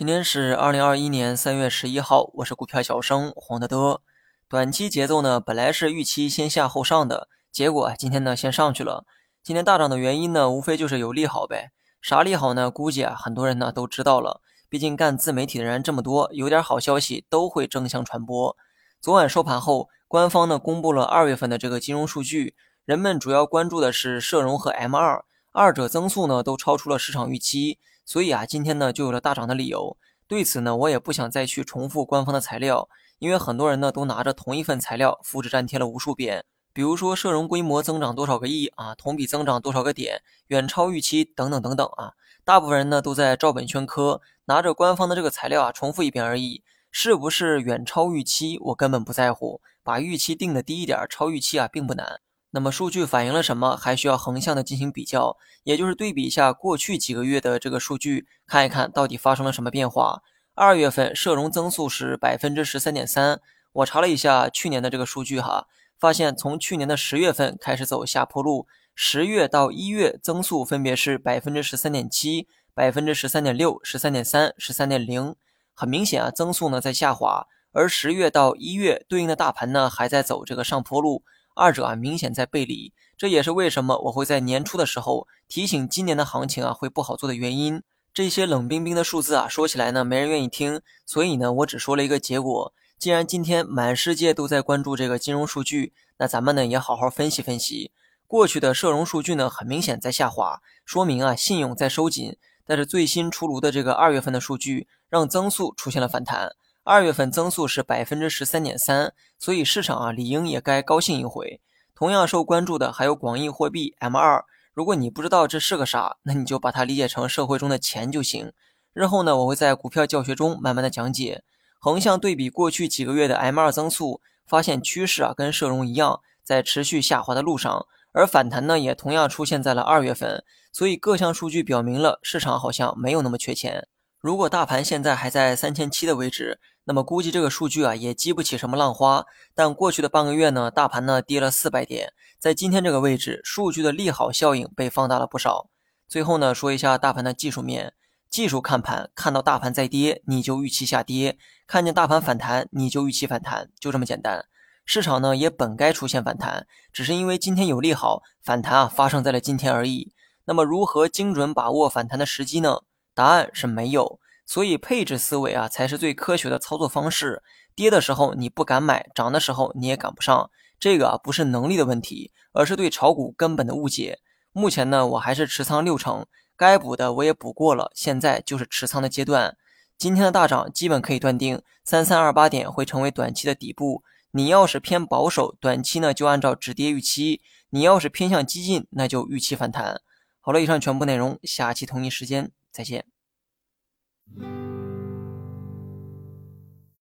今天是二零二一年三月十一号，我是股票小生黄德德。短期节奏呢，本来是预期先下后上的，结果今天呢先上去了。今天大涨的原因呢，无非就是有利好呗。啥利好呢？估计啊，很多人呢都知道了。毕竟干自媒体的人这么多，有点好消息都会争相传播。昨晚收盘后，官方呢公布了二月份的这个金融数据，人们主要关注的是社融和 M 二，二者增速呢都超出了市场预期。所以啊，今天呢就有了大涨的理由。对此呢，我也不想再去重复官方的材料，因为很多人呢都拿着同一份材料复制粘贴了无数遍。比如说社融规模增长多少个亿啊，同比增长多少个点，远超预期等等等等啊。大部分人呢都在照本宣科，拿着官方的这个材料啊重复一遍而已。是不是远超预期，我根本不在乎，把预期定的低一点，超预期啊并不难。那么数据反映了什么？还需要横向的进行比较，也就是对比一下过去几个月的这个数据，看一看到底发生了什么变化。二月份社融增速是百分之十三点三，我查了一下去年的这个数据哈，发现从去年的十月份开始走下坡路，十月到一月增速分别是百分之十三点七、百分之十三点六、十三点三、十三点零，很明显啊，增速呢在下滑，而十月到一月对应的大盘呢还在走这个上坡路。二者啊明显在背离，这也是为什么我会在年初的时候提醒今年的行情啊会不好做的原因。这些冷冰冰的数字啊说起来呢没人愿意听，所以呢我只说了一个结果。既然今天满世界都在关注这个金融数据，那咱们呢也好好分析分析。过去的社融数据呢很明显在下滑，说明啊信用在收紧。但是最新出炉的这个二月份的数据让增速出现了反弹。二月份增速是百分之十三点三，所以市场啊理应也该高兴一回。同样受关注的还有广义货币 M 二，如果你不知道这是个啥，那你就把它理解成社会中的钱就行。日后呢，我会在股票教学中慢慢的讲解。横向对比过去几个月的 M 二增速，发现趋势啊跟社融一样，在持续下滑的路上，而反弹呢也同样出现在了二月份。所以各项数据表明了市场好像没有那么缺钱。如果大盘现在还在三千七的位置，那么估计这个数据啊也激不起什么浪花。但过去的半个月呢，大盘呢跌了四百点，在今天这个位置，数据的利好效应被放大了不少。最后呢，说一下大盘的技术面，技术看盘，看到大盘在跌，你就预期下跌；看见大盘反弹，你就预期反弹，就这么简单。市场呢也本该出现反弹，只是因为今天有利好，反弹啊发生在了今天而已。那么如何精准把握反弹的时机呢？答案是没有，所以配置思维啊才是最科学的操作方式。跌的时候你不敢买，涨的时候你也赶不上。这个啊不是能力的问题，而是对炒股根本的误解。目前呢我还是持仓六成，该补的我也补过了，现在就是持仓的阶段。今天的大涨基本可以断定，三三二八点会成为短期的底部。你要是偏保守，短期呢就按照止跌预期；你要是偏向激进，那就预期反弹。好了，以上全部内容，下期同一时间。再见。